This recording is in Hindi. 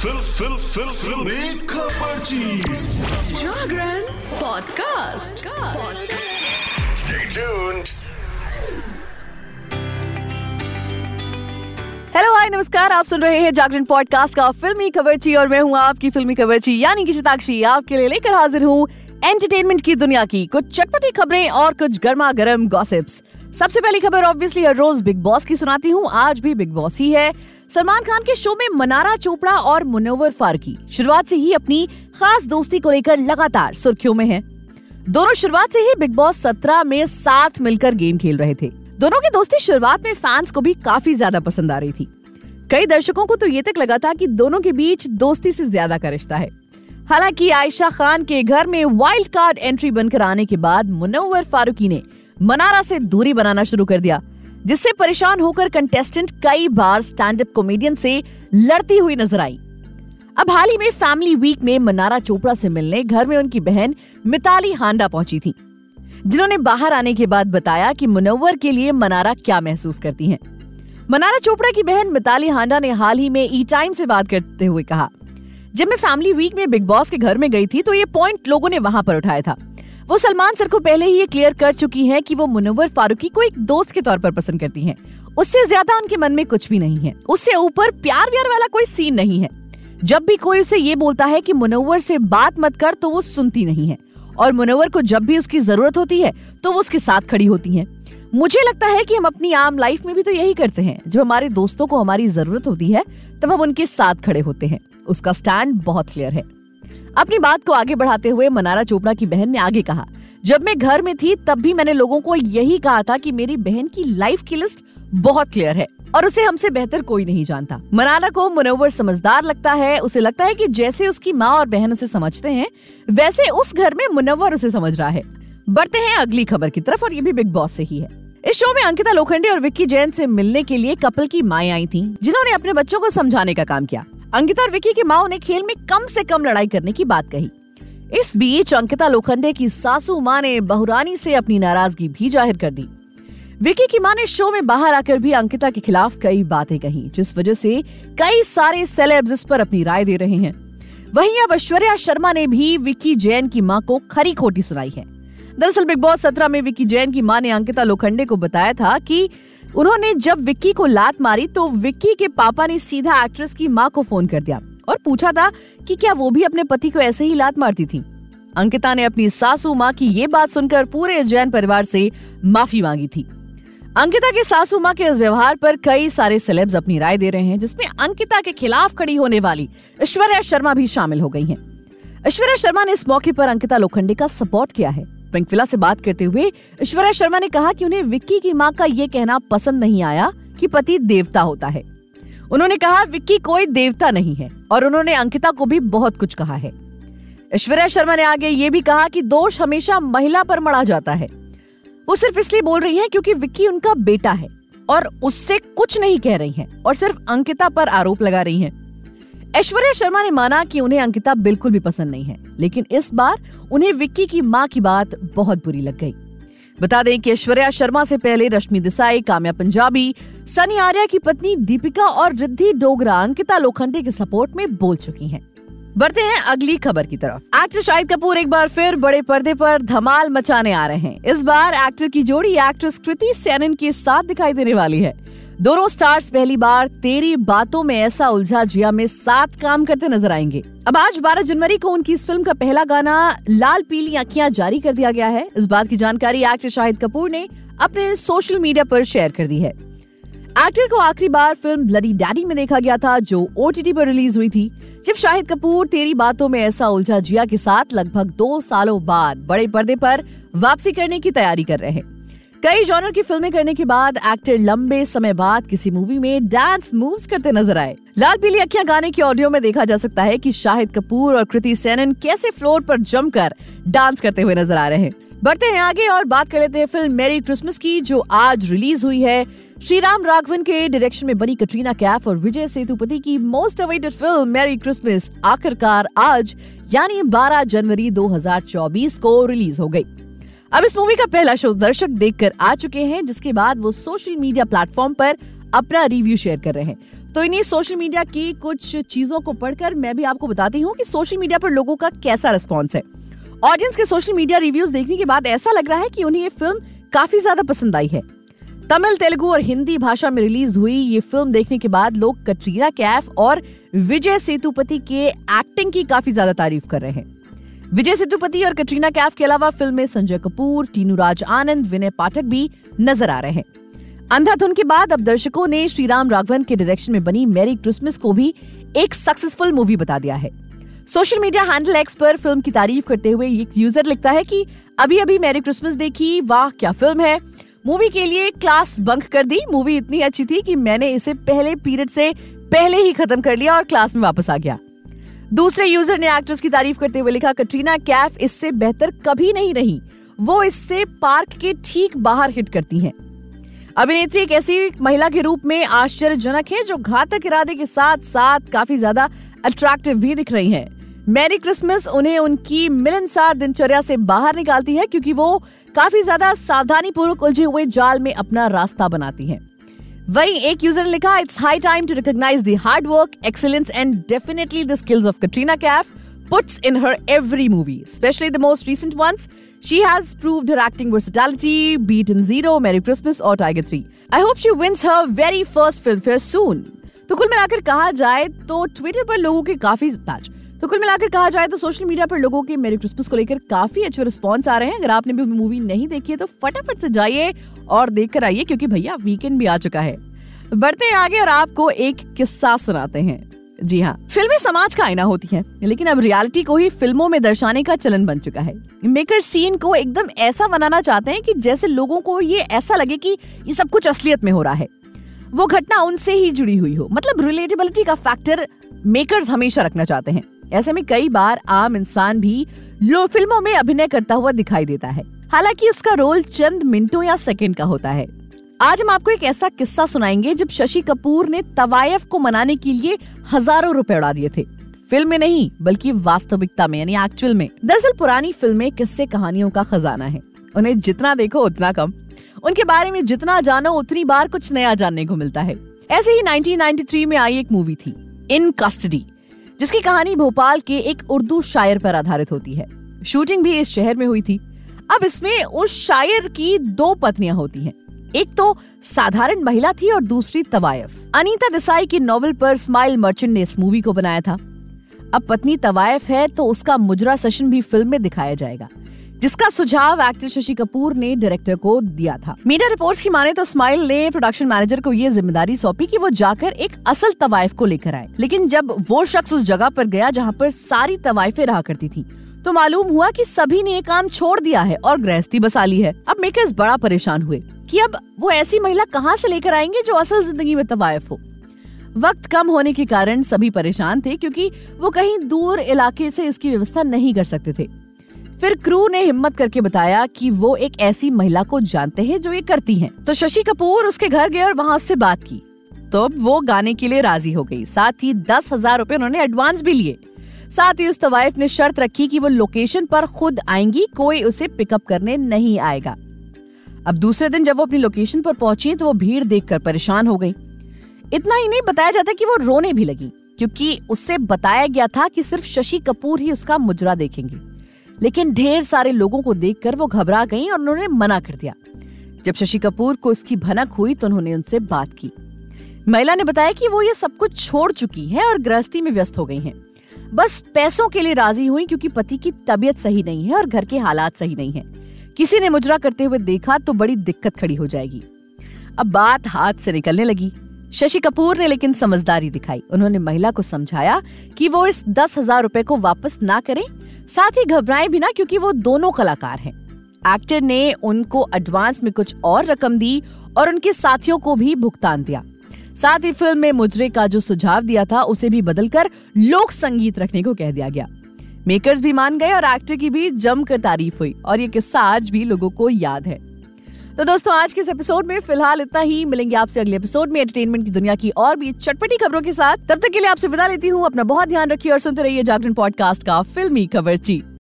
फिल फिल फिल फिल। खबरची Jagran podcast. Stay tuned. Hello hi नमस्कार आप सुन रहे हैं जागरण पॉडकास्ट का फिल्मी खबरची और मैं हूँ आपकी फिल्मी खबरची यानी कि शताक्षी। आपके लिए लेकर हाजिर हूँ एंटरटेनमेंट की दुनिया की कुछ चटपटी खबरें और कुछ गर्मा गर्म गॉसिप्स सबसे पहली खबर ऑब्वियसली हर रोज बिग बॉस की सुनाती हूँ। आज भी बिग बॉस ही है। सलमान खान के शो में मनारा चोपड़ा और मुनव्वर फारूकी। शुरुआत से ही अपनी खास दोस्ती को लेकर लगातार सुर्खियों में हैं। दोनों शुरुआत से ही बिग बॉस सत्रह में साथ मिलकर गेम खेल रहे थे। दोनों की दोस्ती शुरुआत में फैंस को भी काफ़ी ज़्यादा पसंद आ रही थी। कई दर्शकों को तो ये तक लगा था कि दोनों के बीच दोस्ती से ज़्यादा का रिश्ता है। हालाँकि आयशा खान के घर में वाइल्ड कार्ड एंट्री बनकर आने के बाद मुनव्वर फारूकी ने मनारा से दूरी बनाना शुरू कर दिया। जिससे परेशान होकर कंटेस्टेंट कई बार स्टैंड अप कॉमेडियन से लड़ती हुई नज़र आई अब हाल ही में फैमिली वीक में मनारा चोपड़ा से मिलने घर में उनकी बहन मिताली हांडा पहुँची थी, जिन्होंने बाहर आने के बाद बताया कि मुनव्वर के लिए मनारा क्या महसूस करती हैं। मनारा चोपड़ा की बहन मिताली हांडा ने हाल ही में ई टाइम से बात करते हुए कहा, जब मैं फैमिली वीक में बिग बॉस के घर में गई थी तो ये पॉइंट लोगों ने वहाँ पर उठाया था वो सलमान सर को पहले ही ये क्लियर कर चुकी हैं कि वो मुनव्वर फारूकी को एक दोस्त के तौर पर पसंद करती हैं। उससे ज़्यादा उनके मन में कुछ भी नहीं है। उससे ऊपर प्यार व्यार वाला कोई सीन नहीं है। जब भी कोई उसे ये बोलता है कि मुनव्वर से बात मत कर तो वो सुनती नहीं है। और मुनव्वर को जब भी उसकी ज़रूरत होती है तो वो उसके साथ खड़ी होती है। मुझे लगता है कि हम अपनी आम लाइफ में भी तो यही करते हैं। जब हमारे दोस्तों को हमारी ज़रूरत होती है, तब हम उनके साथ खड़े होते हैं। उसका स्टैंड बहुत क्लियर है। अपनी बात को आगे बढ़ाते हुए मनारा चोपड़ा की बहन ने आगे कहा, जब मैं घर में थी, तब भी मैंने लोगों को यही कहा था कि मेरी बहन की लाइफ की लिस्ट बहुत क्लियर है और उसे हमसे बेहतर कोई नहीं जानता। मनारा को मुनव्वर समझदार लगता है, उसे लगता है कि जैसे उसकी माँ और बहन उसे समझते हैं, वैसे उस घर में मुनवर उसे समझ रहा है। बढ़ते हैं अगली खबर की तरफ़ और ये भी बिग बॉस से ही है। इस शो में अंकिता लोखंडे और विक्की जैन से मिलने के लिए कपल की माए आई थी, जिन्होंने अपने बच्चों को समझाने का काम किया। अंकिता और विक्की की माँ ने खेल में कम से कम लड़ाई करने की बात कही। इस बीच अंकिता लोखंडे की सासू माँ ने बहुरानी से अपनी नाराज़गी भी ज़ाहिर कर दी। विकी की माँ ने शो में बाहर आकर भी अंकिता के खिलाफ कई बातें कही, जिस वजह से कई सारे सेलेब्स इस पर अपनी राय दे रहे हैं। वहीं अब ऐश्वर्या शर्मा ने भी विकी जैन की माँ को खरी खोटी सुनाई है। दरअसल बिग बॉस सत्रह में विकी जैन की माँ ने अंकिता लोखंडे को बताया था कि उन्होंने जब विक्की को लात मारी तो विक्की के पापा ने सीधा एक्ट्रेस की माँ को फ़ोन कर दिया और पूछा था कि क्या वो भी अपने पति को ऐसे ही लात मारती थी। अंकिता ने अपनी सासू माँ की ये बात सुनकर पूरे जैन परिवार से माफ़ी मांगी थी। अंकिता के सासू माँ के इस व्यवहार पर कई सारे सेलेब्स अपनी राय दे रहे हैं, जिसमें अंकिता के खिलाफ खड़ी होने वाली ऐश्वर्या शर्मा भी शामिल हो गई हैं। ऐश्वर्या शर्मा ने इस मौके पर अंकिता लोखंडे का सपोर्ट किया है। पिंकविला से बात करते हुए ऐश्वर्या शर्मा ने कहा कि उन्हें विक्की की माँ का ये कहना पसंद नहीं आया कि पति देवता होता है। उन्होंने कहा, विक्की कोई देवता नहीं है और उन्होंने अंकिता को भी बहुत कुछ कहा है। ऐश्वर्या शर्मा ने आगे ये भी कहा कि दोष हमेशा महिला पर मड़ा जाता है। वो सिर्फ़ इसलिए बोल रही है क्योंकि विक्की उनका बेटा है और उससे कुछ नहीं कह रही हैं और सिर्फ़ अंकिता पर आरोप लगा रही हैं। ऐश्वर्या शर्मा ने माना कि उन्हें अंकिता बिल्कुल भी पसंद नहीं है, लेकिन इस बार उन्हें विक्की की माँ की बात बहुत बुरी लग गई। बता दें कि ऐश्वर्या शर्मा से पहले रश्मि देसाई, काम्या पंजाबी, सनी आर्या की पत्नी दीपिका और रिद्धि डोगरा अंकिता लोखंडे के सपोर्ट में बोल चुकी हैं। बढ़ते हैं अगली खबर की तरफ़। एक्टर शाहिद कपूर एक बार फिर बड़े पर्दे पर धमाल मचाने आ रहे हैं। इस बार एक्टर की जोड़ी एक्ट्रेस कृति सेनन के साथ दिखाई देने वाली है। दोनों स्टार्स पहली बार तेरी बातों में ऐसा उलझा जिया में साथ काम करते नज़र आएँगे। अब आज 12 जनवरी को उनकी इस फ़िल्म का पहला गाना लाल पीली अखियाँ जारी कर दिया गया है। इस बात की जानकारी एक्टर शाहिद कपूर ने अपने सोशल मीडिया पर शेयर कर दी है। एक्टर को आखिरी बार फ़िल्म ब्लडी डैडी में देखा गया था, जो ओटीटी पर रिलीज़ हुई थी। जब शाहिद कपूर तेरी बातों में ऐसा उलझा जिया के साथ लगभग दो सालों बाद बड़े पर्दे पर वापसी करने की तैयारी कर रहे हैं। कई जॉनर की फ़िल्में करने के बाद एक्टर लंबे समय बाद किसी मूवी में डांस मूव्स करते नज़र आए। लाल पीली अखियाँ गाने की ऑडियो में देखा जा सकता है कि शाहिद कपूर और कृति सेनन कैसे फ्लोर पर जमकर डांस करते हुए नज़र आ रहे हैं। बढ़ते हैं आगे और बात कर लेते हैं फ़िल्म मेरी क्रिसमस की, जो आज रिलीज़ हुई है। श्री राम राघवन के डायरेक्शन में बनी कटरीना कैफ और विजय सेतुपति की most awaited film Merry Christmas आखिरकार आज, यानी 12 जनवरी 2024 को रिलीज़ हो गई। अब इस मूवी का पहला शो दर्शक देखकर आ चुके हैं, जिसके बाद वो सोशल मीडिया प्लेटफॉर्म पर अपना रिव्यू शेयर कर रहे हैं। तो इन्हीं सोशल मीडिया की कुछ चीज़ों को पढ़कर मैं भी आपको बताती हूँ कि सोशल मीडिया पर लोगों का कैसा रिस्पॉन्स है। ऑडियंस के सोशल मीडिया रिव्यूज़ देखने के बाद ऐसा लग रहा है कि उन्हें ये फ़िल्म काफ़ी ज़्यादा पसंद आई है। तमिल, तेलुगु और हिंदी भाषा में रिलीज़ हुई ये फ़िल्म देखने के बाद लोग कटरीना कैफ और विजय सेतुपति के एक्टिंग की काफ़ी ज़्यादा तारीफ़ कर रहे हैं। विजय सेतुपति और कटरीना कैफ के अलावा फ़िल्म में संजय कपूर, टीनू राज आनंद, विनय पाठक भी नज़र आ रहे हैं। अंधाधुन के बाद अब दर्शकों ने श्रीराम राघवन के डायरेक्शन में बनी मैरी क्रिसमस को भी एक सक्सेसफुल मूवी बता दिया है। सोशल मीडिया हैंडल एक्स पर फ़िल्म की तारीफ़ करते हुए एक यूज़र लिखता है कि अभी अभी मैरी क्रिसमस देखी, वाह, क्या फ़िल्म है। मूवी के लिए क्लास बंक कर दी। मूवी इतनी अच्छी थी कि मैंने इसे पहले पीरियड से पहले ही खत्म कर लिया और क्लास में वापस आ गया। दूसरे यूज़र ने एक्ट्रेस की तारीफ़ करते हुए लिखा, कटरीना, कैफ इससे बेहतर कभी नहीं रही वो इससे पार्क के ठीक बाहर हिट करती हैं अभिनेत्री एक ऐसी महिला के रूप में आश्चर्यजनक है जो घातक इरादे के साथ साथ काफ़ी ज़्यादा अट्रैक्टिव भी दिख रही हैं। मैरी क्रिसमस उन्हें उनकी मिलनसार दिनचर्या से बाहर निकालती है क्योंकि वो काफ़ी ज़्यादा सावधानी पूर्वक उलझे हुए जाल में अपना रास्ता बनाती हैं। वहीं एक यूज़र ने लिखा it's high time to recognize the hard work excellence and definitely the skills of Katrina Kaif puts in her every movie, especially the most recent ones. She has proved her acting versatility, be it in Zero, Merry Christmas or Tiger 3. I hope she wins her very first filmfare soon. तो कुल मिलाकर कहा जाए तो ट्विटर पर लोगों के काफ़ी बैच तो कुल मिलाकर कहा जाए तो सोशल मीडिया पर लोगों के मेरे क्रिसमस को लेकर काफ़ी अच्छे रिस्पॉन्स आ रहे हैं। अगर आपने भी मूवी नहीं देखी है तो फटाफट से जाइए और देख कर आइए क्योंकि भैया वीकेंड भी आ चुका है। बढ़ते हैं आगे और आपको एक किस्सा सुनाते हैं। जी हाँ फ़िल्में समाज का आईना होती हैं, लेकिन अब रियलिटी को ही फ़िल्मों में दर्शाने का चलन बन चुका है। मेकर सीन को एकदम ऐसा बनाना चाहते हैं कि जैसे लोगों को ये ऐसा लगे कि ये सब कुछ असलियत में हो रहा है। वो घटना उनसे ही जुड़ी हुई हो। मतलब रिलेटेबिलिटी का फैक्टर मेकर्स हमेशा रखना चाहते हैं। ऐसे में कई बार आम इंसान भी लो फ़िल्मों में अभिनय करता हुआ दिखाई देता है। हालाँकि उसका रोल चंद मिनटों या सेकंड का होता है। आज हम आपको एक ऐसा किस्सा सुनाएँगे जब शशि कपूर ने तवायफ को मनाने के लिए हज़ारों रुपए उड़ा दिए थे। फ़िल्म में नहीं, बल्कि वास्तविकता में, यानी एक्चुअल में। दरअसल पुरानी फ़िल्में किस्से कहानियों का खजाना है। उन्हें जितना देखो, उतना कम। उनके बारे में जितना जानो, उतनी बार कुछ नया जानने को मिलता है। ऐसे ही 1993 में आई एक मूवी थी, इन कस्टडी। जिसकी कहानी भोपाल के एक उर्दू शायर पर आधारित होती है। शूटिंग भी इस शहर में हुई थी। अब इसमें उस शायर की दो पत्नियाँ होती हैं। एक तो साधारण महिला थी और दूसरी तवायफ। अनीता देसाई की नॉवल पर स्माइल मर्चेंट ने इस मूवी को बनाया था। अब पत्नी तवायफ है तो उसका मुजरा सेशन भी फ़िल्म में दिखाया जाएगा। जिसका सुझाव एक्टर शशि कपूर ने डायरेक्टर को दिया था। मीडिया रिपोर्ट्स की माने तो स्माइल ने प्रोडक्शन मैनेजर को ये ज़िम्मेदारी सौंपी कि वो जाकर एक असल तवायफ को लेकर आए। लेकिन जब वो शख्स उस जगह पर गया जहाँ पर सारी तवायफे रहा करती थी तो मालूम हुआ कि सभी ने ये काम छोड़ दिया है और गृहस्थी बसा ली है। अब मेकर्स बड़ा परेशान हुए कि अब वो ऐसी महिला कहाँ से लेकर आएँगे जो असल ज़िंदगी में तवायफ हो। वक्त कम होने के कारण सभी परेशान थे क्योंकि वो कहीं दूर इलाके से इसकी व्यवस्था नहीं कर सकते थे। फिर क्रू ने हिम्मत करके बताया कि वो एक ऐसी महिला को जानते हैं जो ये करती हैं। तो शशि कपूर उसके घर गए और वहाँ उससे बात की। तो अब वो गाने के लिए राज़ी हो गई। साथ ही दस हज़ार रूपए उन्होंने एडवांस भी लिए। साथ ही उस तवाइफ ने शर्त रखी कि वो लोकेशन पर खुद आएँगी, कोई उसे पिकअप करने नहीं आएगा। अब दूसरे दिन जब वो अपनी लोकेशन पर पहुँची तो वो भीड़ देखकर परेशान हो गई। इतना ही नहीं, बताया जाता कि वो रोने भी लगी, क्योंकि उससे बताया गया था कि सिर्फ़ शशि कपूर ही उसका मुजरा देखेंगे। लेकिन ढेर सारे लोगों को देखकर वो घबरा गई और उन्होंने मना कर दिया। जब शशि कपूर को इसकी भनक हुई तो उन्होंने उनसे बात की। महिला ने बताया कि वो ये सब कुछ छोड़ चुकी है और गृहस्थी में व्यस्त हो गई हैं। बस पैसों के लिए राज़ी हुई क्योंकि पति की तबीयत सही नहीं है और घर के हालात सही नहीं है। किसी ने मुजरा करते हुए देखा तो बड़ी दिक्कत खड़ी हो जाएगी। अब बात हाथ से निकलने लगी। शशि कपूर ने लेकिन समझदारी दिखाई। उन्होंने महिला को समझाया कि वो इस दस हज़ार रूपए को वापस ना करें। साथ ही घबराए भी ना क्योंकि वो दोनों कलाकार हैं। एक्टर ने उनको एडवांस में कुछ और रकम दी और उनके साथियों को भी भुगतान दिया। साथ ही फ़िल्म में मुजरे का जो सुझाव दिया था, उसे भी बदलकर लोक संगीत रखने को कह दिया गया। मेकर्स भी मान गए और एक्टर की भी जमकर तारीफ़ हुई और ये किस्सा आज भी लोगों को याद है। तो दोस्तों, आज के इस एपिसोड में फ़िलहाल इतना ही। मिलेंगे आपसे अगले एपिसोड में एंटरटेनमेंट की दुनिया की और भी चटपटी खबरों के साथ। तब तक के लिए आपसे विदा लेती हूँ। अपना बहुत ध्यान रखिए और सुनते रहिए जागरण पॉडकास्ट का फिल्मी खबर ची